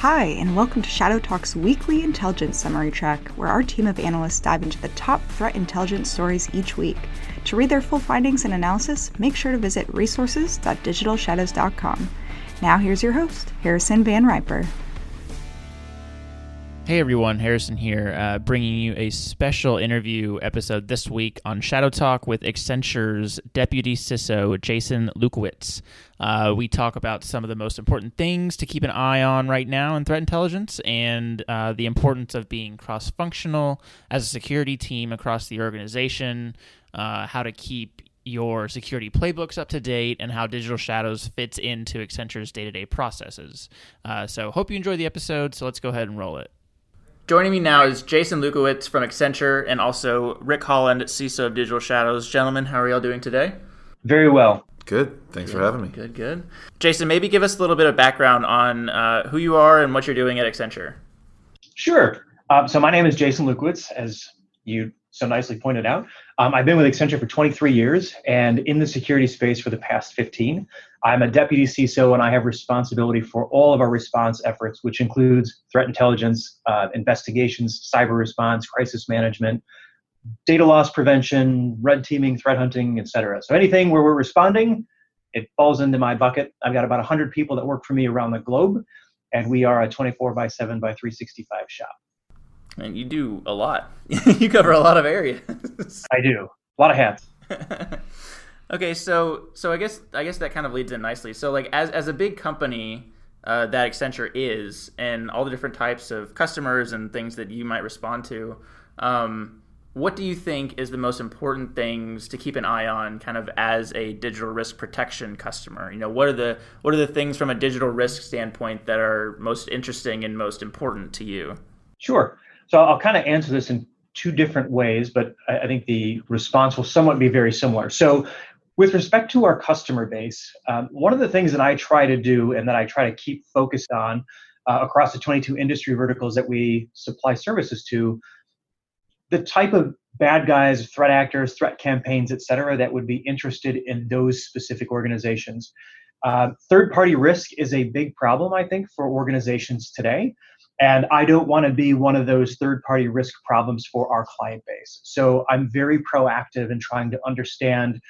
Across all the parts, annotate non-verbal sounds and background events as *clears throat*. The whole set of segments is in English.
Hi, and welcome to ShadowTalk's weekly intelligence summary track, where our team of analysts dive into the top threat intelligence stories each week. To read their full findings and analysis, make sure to visit resources.digitalshadows.com. Now, here's your host, Harrison Van Riper. Hey everyone, Harrison here, uh, bringing you a special interview episode this week on ShadowTalk with Accenture's Deputy CISO, Jason Lewkowicz. Uh, we talk about some of the most important things to keep an eye on right now in threat intelligence and uh, the importance of being cross functional as a security team across the organization, uh, how to keep your security playbooks up to date and how Digital Shadows fits into Accenture's day to day processes. Uh, so, hope you enjoy the episode. So, let's go ahead and roll it. Joining me now is Jason Lewkowicz from Accenture and also Rick Holland, CISO of Digital Shadows. Gentlemen, how are y'all doing today? Very well. Good. Thanks good. for having me. Good, good. Jason, maybe give us a little bit of background on uh, who you are and what you're doing at Accenture. Sure. Um, so my name is Jason Lewkowicz, as you so nicely pointed out. Um, I've been with Accenture for 23 years and in the security space for the past 15. I'm a deputy CISO and I have responsibility for all of our response efforts, which includes threat intelligence, uh, investigations, cyber response, crisis management, data loss prevention, red teaming, threat hunting, et cetera. So anything where we're responding, it falls into my bucket. I've got about 100 people that work for me around the globe, and we are a 24 by 7 by 365 shop. And you do a lot. *laughs* you cover a lot of areas. I do. A lot of hats. *laughs* okay, so so I guess I guess that kind of leads in nicely. So like as as a big company uh, that Accenture is, and all the different types of customers and things that you might respond to, um, what do you think is the most important things to keep an eye on, kind of as a digital risk protection customer? You know, what are the what are the things from a digital risk standpoint that are most interesting and most important to you? Sure. So I'll kind of answer this in two different ways, but I, think the response will somewhat be very similar. So, with respect to our customer base, um, one of the things that I try to do and that I try to keep focused on uh, across the 22 industry verticals that we supply services to, the type of bad guys, threat actors, threat campaigns, et cetera, that would be interested in those specific organizations. Uh, third party risk is a big problem, I think, for organizations today. And I don't want to be one of those third party risk problems for our client base. So I'm very proactive in trying to understand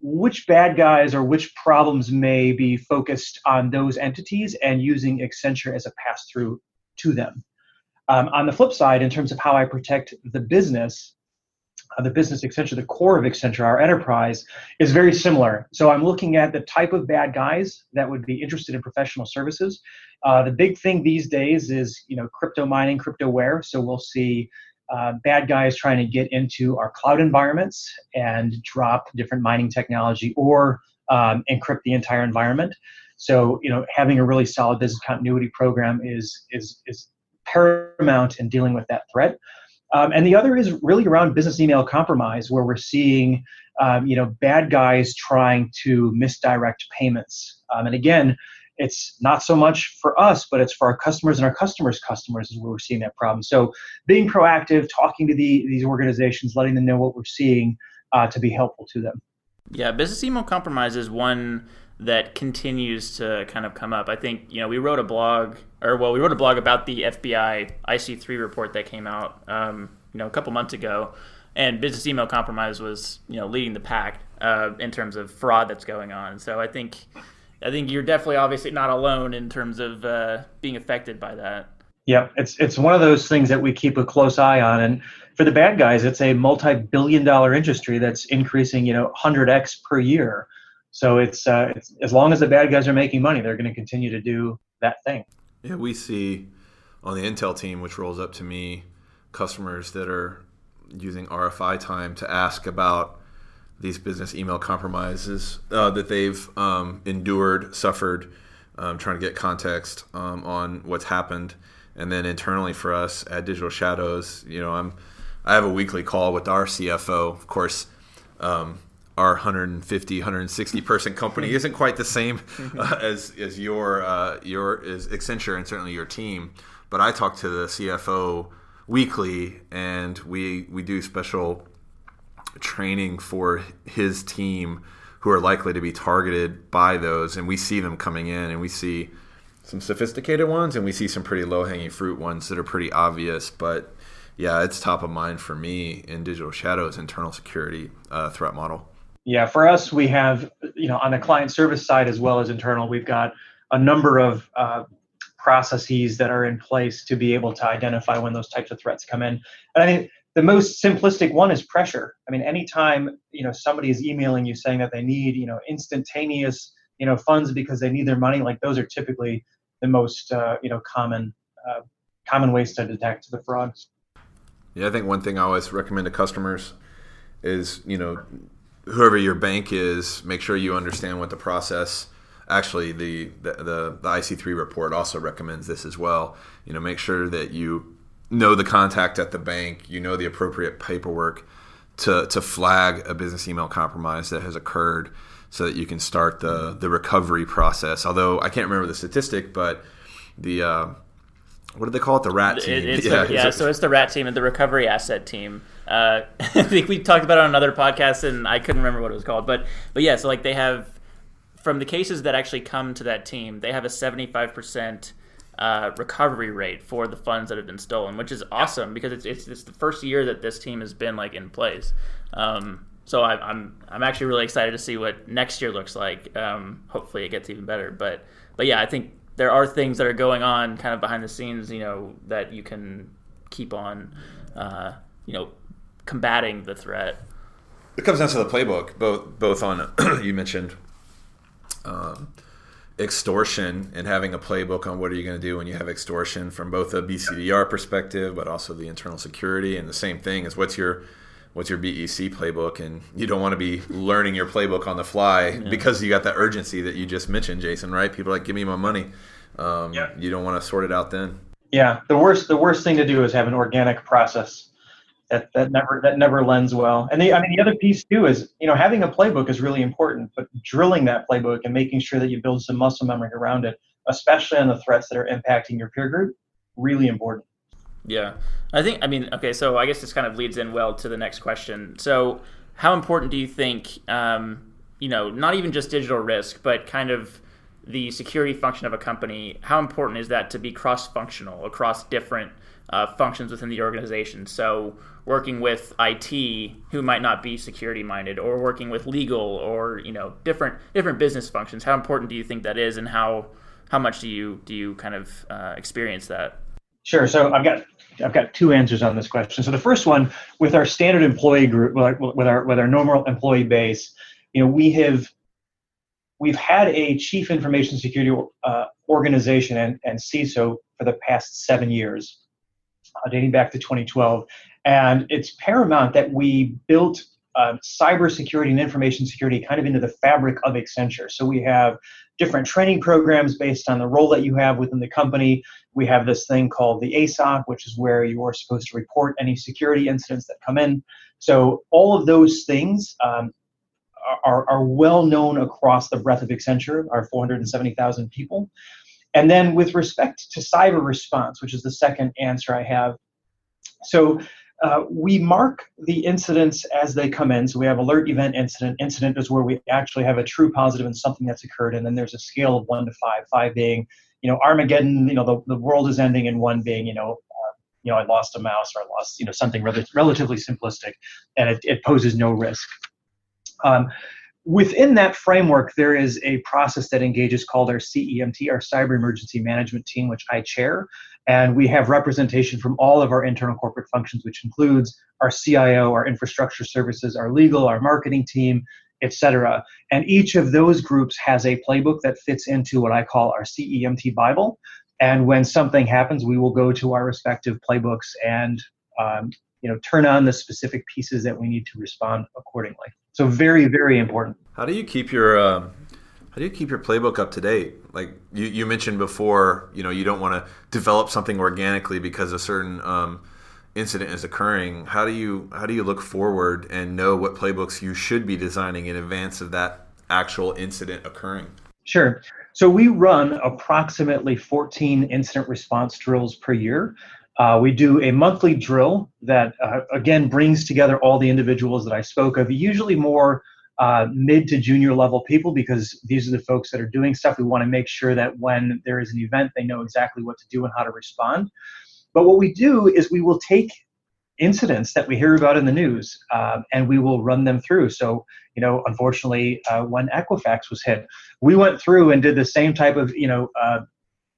which bad guys or which problems may be focused on those entities and using Accenture as a pass through to them. Um, on the flip side, in terms of how I protect the business, the business Accenture, the core of Accenture, our enterprise, is very similar. So I'm looking at the type of bad guys that would be interested in professional services. Uh, the big thing these days is you know crypto mining, cryptoware. So we'll see uh, bad guys trying to get into our cloud environments and drop different mining technology or um, encrypt the entire environment. So you know having a really solid business continuity program is is is paramount in dealing with that threat. Um, and the other is really around business email compromise, where we're seeing um, you know bad guys trying to misdirect payments. Um, and again, it's not so much for us, but it's for our customers and our customers' customers is where we're seeing that problem. So being proactive, talking to the, these organizations, letting them know what we're seeing uh, to be helpful to them. Yeah, business email compromise is one that continues to kind of come up. I think you know we wrote a blog, or well, we wrote a blog about the FBI IC3 report that came out, um, you know, a couple months ago, and business email compromise was you know leading the pack uh, in terms of fraud that's going on. So I think I think you're definitely obviously not alone in terms of uh, being affected by that. Yeah, it's it's one of those things that we keep a close eye on, and for the bad guys, it's a multi-billion-dollar industry that's increasing, you know, 100x per year. So it's, uh, it's as long as the bad guys are making money, they're going to continue to do that thing. Yeah, we see on the Intel team, which rolls up to me, customers that are using RFI time to ask about these business email compromises uh, that they've um, endured, suffered, um, trying to get context um, on what's happened, and then internally for us at Digital Shadows, you know, I'm I have a weekly call with our CFO. Of course, um, our 150 160 person company *laughs* isn't quite the same uh, as as your uh, your is Accenture and certainly your team but I talk to the CFO weekly and we we do special training for his team who are likely to be targeted by those and we see them coming in and we see some sophisticated ones, and we see some pretty low hanging fruit ones that are pretty obvious. But yeah, it's top of mind for me in Digital Shadow's internal security uh, threat model. Yeah, for us, we have you know on the client service side as well as internal, we've got a number of uh, processes that are in place to be able to identify when those types of threats come in. And I think the most simplistic one is pressure. I mean, anytime you know somebody is emailing you saying that they need you know instantaneous you know funds because they need their money, like those are typically the most uh, you know common uh, common ways to detect the fraud. Yeah, I think one thing I always recommend to customers is you know whoever your bank is, make sure you understand what the process. Actually, the the, the, the IC3 report also recommends this as well. You know, make sure that you know the contact at the bank, you know the appropriate paperwork to to flag a business email compromise that has occurred so that you can start the the recovery process. Although I can't remember the statistic, but the uh, what do they call it? The rat team. It, *laughs* yeah, the, yeah so it's the rat team and the recovery asset team. Uh, *laughs* I think we talked about it on another podcast, and I couldn't remember what it was called. But but yeah, so like they have from the cases that actually come to that team, they have a seventy five percent uh, recovery rate for the funds that have been stolen, which is awesome because it's, it's, it's the first year that this team has been like in place. Um, so I, am I'm I'm actually really excited to see what next year looks like. Um, hopefully, it gets even better. But but yeah, I think there are things that are going on kind of behind the scenes, you know, that you can keep on, uh, you know, combating the threat. It comes down to the playbook, both both on *clears throat* you mentioned um, extortion and having a playbook on what are you going to do when you have extortion from both a BCDR perspective, but also the internal security, and the same thing is what's your what's your BEC playbook, and you don't want to be learning your playbook on the fly yeah. because you got that urgency that you just mentioned, Jason. Right? People are like, give me my money. Um, yeah. You don't want to sort it out then. Yeah, the worst the worst thing to do is have an organic process. That, that never that never lends well. And the I mean the other piece too is you know having a playbook is really important, but drilling that playbook and making sure that you build some muscle memory around it, especially on the threats that are impacting your peer group, really important. Yeah. I think, I mean, okay, so I guess this kind of leads in well to the next question. So, how important do you think, um, you know, not even just digital risk, but kind of the security function of a company, how important is that to be cross functional across different uh, functions within the organization? So, working with IT who might not be security minded, or working with legal, or you know, different different business functions. How important do you think that is, and how how much do you do you kind of uh, experience that? Sure. So I've got I've got two answers on this question. So the first one, with our standard employee group, with our with our, normal employee base, you know, we have we've had a chief information security uh, organization and, and CISO for the past seven years, uh, dating back to 2012, and it's paramount that we built uh, cybersecurity and information security kind of into the fabric of Accenture. So we have different training programs based on the role that you have within the company. We have this thing called the ASOC, which is where you are supposed to report any security incidents that come in. So all of those things um, are, are well known across the breadth of Accenture, our 470,000 people. And then with respect to cyber response, which is the second answer I have. So uh, we mark the incidents as they come in. So we have alert, event, incident. Incident is where we actually have a true positive and something that's occurred, and then there's a scale of one to five. Five being, you know, Armageddon. You know, the, the world is ending, and one being, you know, uh, you know, I lost a mouse or I lost, you know, something rel- relatively simplistic, and it, it poses no risk. Um, within that framework, there is a process that engages called our CEMT, our Cyber Emergency Management Team, which I chair. And we have representation from all of our internal corporate functions, which includes our CIO, our infrastructure services, our legal, our marketing team, etc. And each of those groups has a playbook that fits into what I call our CEMT Bible. And when something happens, we will go to our respective playbooks and um, you know turn on the specific pieces that we need to respond accordingly. So very, very important. How do you keep your uh, how do you keep your playbook up to date? Like you, you mentioned before, you know, you don't want to develop something organically because a certain um, incident is occurring. How do you how do you look forward and know what playbooks you should be designing in advance of that actual incident occurring? Sure. So we run approximately 14 incident response drills per year. Uh, we do a monthly drill that, uh, again, brings together all the individuals that I spoke of, usually more uh, mid to junior level people because these are the folks that are doing stuff. We want to make sure that when there is an event, they know exactly what to do and how to respond. But what we do is we will take incidents that we hear about in the news um, and we will run them through. So, you know, unfortunately, uh, when Equifax was hit, we went through and did the same type of, you know, uh,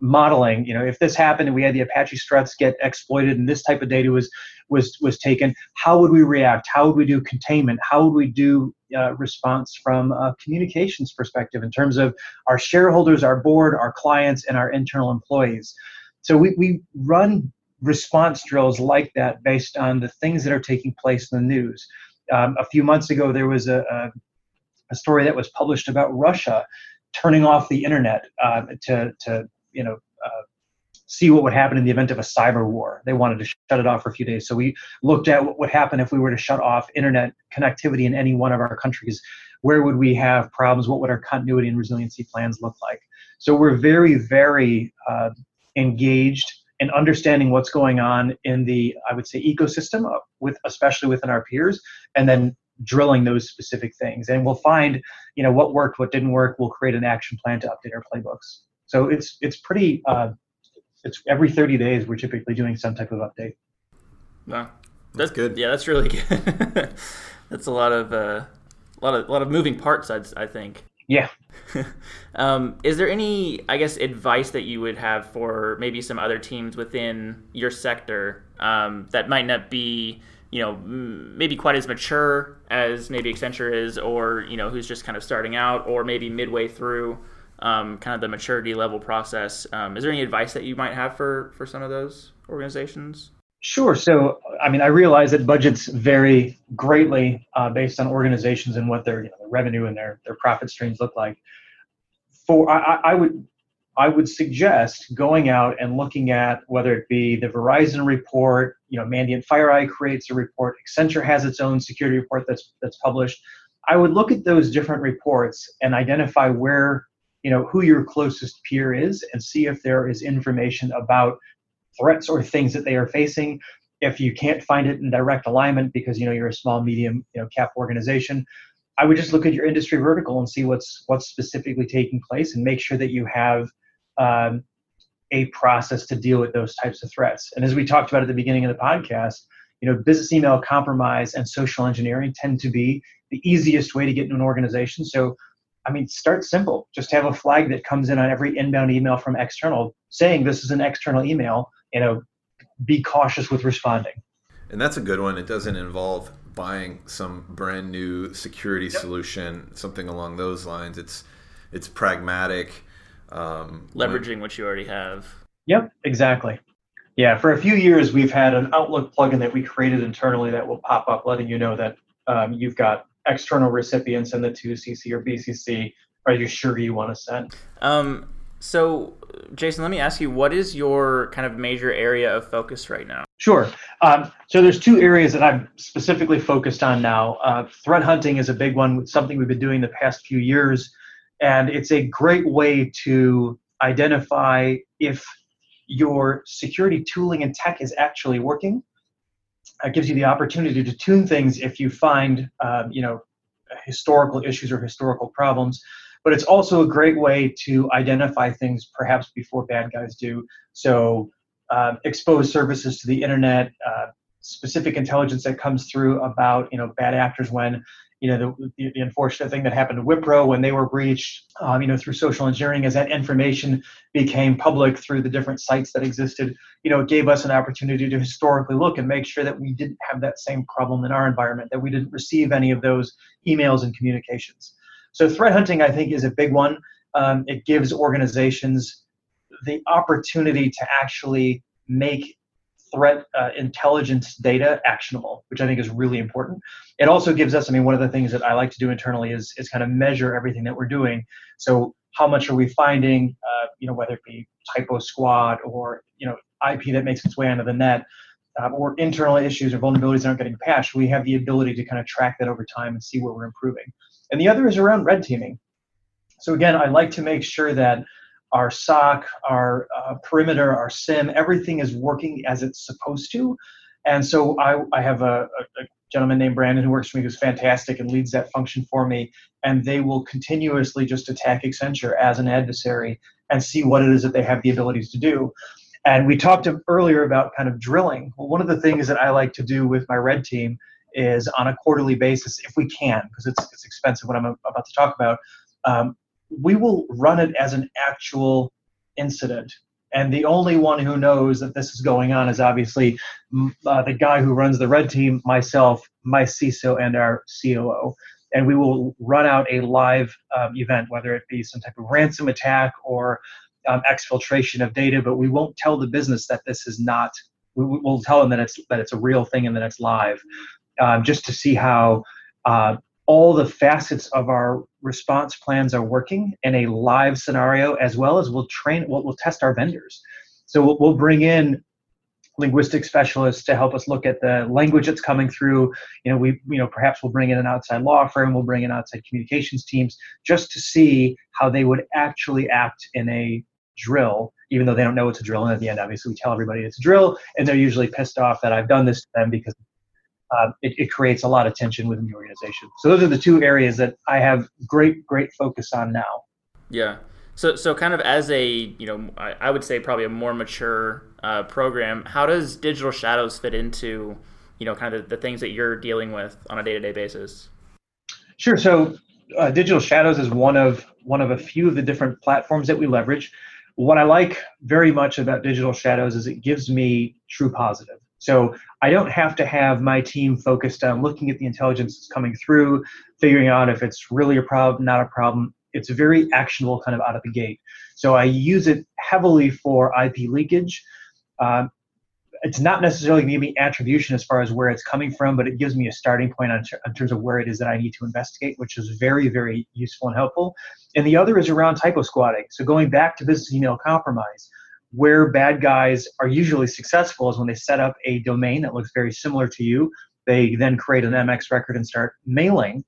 modeling. You know, if this happened and we had the Apache struts get exploited and this type of data was was was taken, how would we react? How would we do containment? How would we do uh, response from a communications perspective in terms of our shareholders, our board, our clients, and our internal employees? So we, we run response drills like that based on the things that are taking place in the news. Um, a few months ago, there was a, a, a, story that was published about Russia turning off the internet uh, to, to you know uh, see what would happen in the event of a cyber war. They wanted to shut it off for a few days. So we looked at what would happen if we were to shut off internet connectivity in any one of our countries. Where would we have problems? What would our continuity and resiliency plans look like? So we're very, very uh, engaged in understanding what's going on in the, I would say, ecosystem, with especially within our peers, and then drilling those specific things. And we'll find, you know, what worked, what didn't work. We'll create an action plan to update our playbooks. So it's it's pretty. Uh, it's every 30 days we're typically doing some type of update. Wow, that's, that's good. Yeah, that's really *laughs* good. that's a lot of uh, a lot of a lot of moving parts. I'd, I think. Yeah. *laughs* um, is there any, I guess, advice that you would have for maybe some other teams within your sector um, that might not be, you know, maybe quite as mature as maybe Accenture is, or you know, who's just kind of starting out, or maybe midway through um, kind of the maturity level process? Um, is there any advice that you might have for for some of those organizations? Sure. So, I mean, I realize that budgets vary greatly uh, based on organizations and what their, you know, their revenue and their, their profit streams look like. For I, I would I would suggest going out and looking at whether it be the Verizon report, you know, Mandiant FireEye creates a report, Accenture has its own security report that's that's published. I would look at those different reports and identify where, you know, who your closest peer is and see if there is information about threats or things that they are facing. If you can't find it in direct alignment because you know you're a small, medium, you know, cap organization, I would just look at your industry vertical and see what's what's specifically taking place and make sure that you have um, a process to deal with those types of threats. And as we talked about at the beginning of the podcast, you know, business email compromise and social engineering tend to be the easiest way to get into an organization. So I mean, start simple. Just have a flag that comes in on every inbound email from external saying this is an external email. You know, be cautious with responding. And that's a good one. It doesn't involve buying some brand new security yep. solution, something along those lines. It's it's pragmatic. Um, Leveraging when, what you already have. Yep, exactly. Yeah, for a few years we've had an Outlook plugin that we created internally that will pop up, letting you know that um, you've got external recipients in the 2CC or BCC are you sure you want to send? Um, so, Jason, let me ask you, what is your kind of major area of focus right now? Sure. Um, so there's two areas that I'm specifically focused on now. Uh, threat hunting is a big one, something we've been doing the past few years, and it's a great way to identify if your security tooling and tech is actually working it gives you the opportunity to tune things if you find um, you know historical issues or historical problems. But it's also a great way to identify things perhaps before bad guys do. So uh, expose services to the internet uh, specific intelligence that comes through about you know bad actors when you know the, the, unfortunate thing that happened to Wipro when they were breached, um, you know through social engineering, as that information became public through the different sites that existed, you know it gave us an opportunity to historically look and make sure that we didn't have that same problem in our environment, that we didn't receive any of those emails and communications. So threat hunting, I think, is a big one. Um, it gives organizations the opportunity to actually make threat uh, intelligence data actionable, which I think is really important. It also gives us, I mean, one of the things that I like to do internally is, is kind of measure everything that we're doing. So how much are we finding, uh, you know, whether it be typo squat or, you know, IP that makes its way onto the net, uh, or internal issues or vulnerabilities that aren't getting patched, we have the ability to kind of track that over time and see where we're improving. And the other is around red teaming. So again, I like to make sure that our SOC, our uh, perimeter, our SIM, everything is working as it's supposed to. And so I, I have a, a, gentleman named Brandon who works for me who's fantastic and leads that function for me. And they will continuously just attack Accenture as an adversary and see what it is that they have the abilities to do. And we talked earlier about kind of drilling. Well, one of the things that I like to do with my red team is on a quarterly basis, if we can, because it's, it's expensive what I'm about to talk about, um, we will run it as an actual incident. And the only one who knows that this is going on is obviously uh, the guy who runs the red team, myself, my CISO, and our COO. And we will run out a live um, event, whether it be some type of ransom attack or um, exfiltration of data, but we won't tell the business that this is not. We, will tell them that it's that it's a real thing and that it's live, um, just to see how uh, all the facets of our response plans are working in a live scenario, as well as we'll train, we'll, we'll test our vendors. So we'll, we'll bring in linguistic specialists to help us look at the language that's coming through. You know, we, you know, perhaps we'll bring in an outside law firm, we'll bring in outside communications teams just to see how they would actually act in a drill, even though they don't know it's a drill. And at the end, obviously, we tell everybody it's a drill, and they're usually pissed off that I've done this to them because uh, it, it, creates a lot of tension within the organization. So those are the two areas that I have great, great focus on now. Yeah. So, so kind of as a, you know, I, I would say probably a more mature uh, program, how does Digital Shadows fit into, you know, kind of the, the things that you're dealing with on a day-to-day basis? Sure. So, uh, Digital Shadows is one of one of a few of the different platforms that we leverage. What I like very much about Digital Shadows is it gives me true positive. So I don't have to have my team focused on looking at the intelligence that's coming through, figuring out if it's really a problem, not a problem. It's very actionable kind of out of the gate. So I use it heavily for IP leakage. Um, it's not necessarily give me attribution as far as where it's coming from, but it gives me a starting point on, in terms of where it is that I need to investigate, which is very, very useful and helpful. And the other is around typo squatting. So going back to business email compromise, where bad guys are usually successful is when they set up a domain that looks very similar to you. They then create an MX record and start mailing.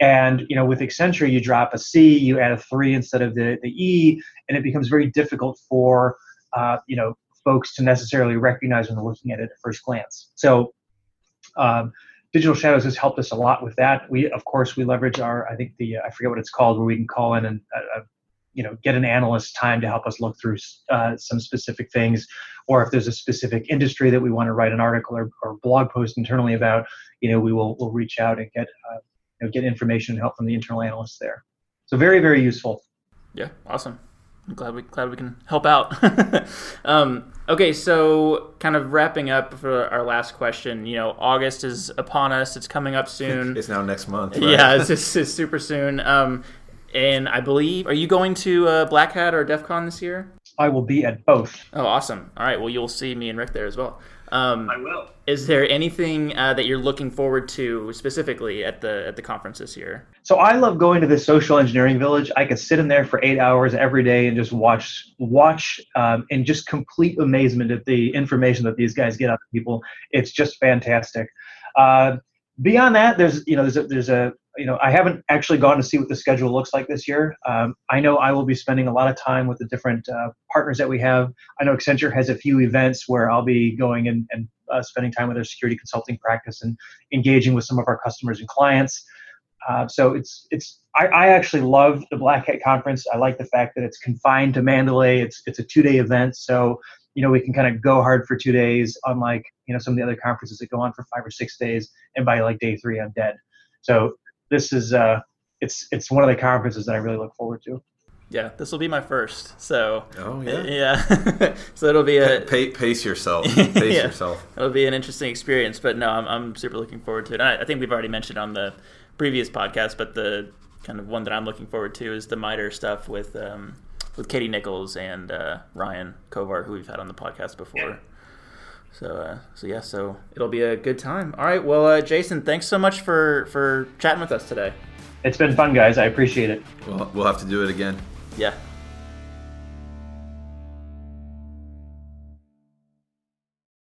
And you know, with Accenture, you drop a C, you add a three instead of the, the E, and it becomes very difficult for uh, you know folks to necessarily recognize when they're looking at it at first glance. So um, Digital Shadows has helped us a lot with that. We, of course, we leverage our, I think the, I forget what it's called, where we can call in and, uh, uh you know, get an analyst time to help us look through uh, some specific things, or if there's a specific industry that we want to write an article or, or blog post internally about, you know, we will we'll reach out and get uh, you know, get information and help from the internal analysts there. So very very useful. Yeah, awesome. I'm glad we glad we can help out. *laughs* um, okay, so kind of wrapping up for our last question. You know, August is upon us. It's coming up soon. *laughs* it's now next month. Right? Yeah, it's, it's, it's, super soon. Um, and I believe, are you going to uh, Black Hat or DEF CON this year? I will be at both. Oh, awesome! All right, well, you'll see me and Rick there as well. Um, I will. Is there anything uh, that you're looking forward to specifically at the at the conference this year? So I love going to the social engineering village. I could sit in there for eight hours every day and just watch watch um, in just complete amazement at the information that these guys get out of people. It's just fantastic. Uh, beyond that, there's you know there's a, there's a you know I haven't actually gone to see what the schedule looks like this year. Um, I know I will be spending a lot of time with the different uh, partners that we have. I know Accenture has a few events where I'll be going and, and uh, spending time with their security consulting practice and engaging with some of our customers and clients. Uh, so it's it's I, I, actually love the Black Hat conference. I like the fact that it's confined to Mandalay. It's it's a two day event, so you know we can kind of go hard for two days, unlike you know some of the other conferences that go on for five or six days, and by like day three I'm dead. So this is uh, it's it's one of the conferences that I really look forward to. Yeah, this will be my first. So oh yeah, yeah. *laughs* so it'll be a pace, pace yourself. *laughs* Pace yeah. yourself. It'll be an interesting experience. But no, I'm, I'm super looking forward to it. I, I think we've already mentioned on the previous podcast, but the kind of one that I'm looking forward to is the MITRE stuff with um, with Katie Nickels and uh, Ryan Kovar, who we've had on the podcast before. Yeah. So, uh, so yeah, so it'll be a good time. All right, well, uh, Jason, thanks so much for for chatting with us today. It's been fun, guys. I appreciate it. Well, we'll have to do it again. Yeah.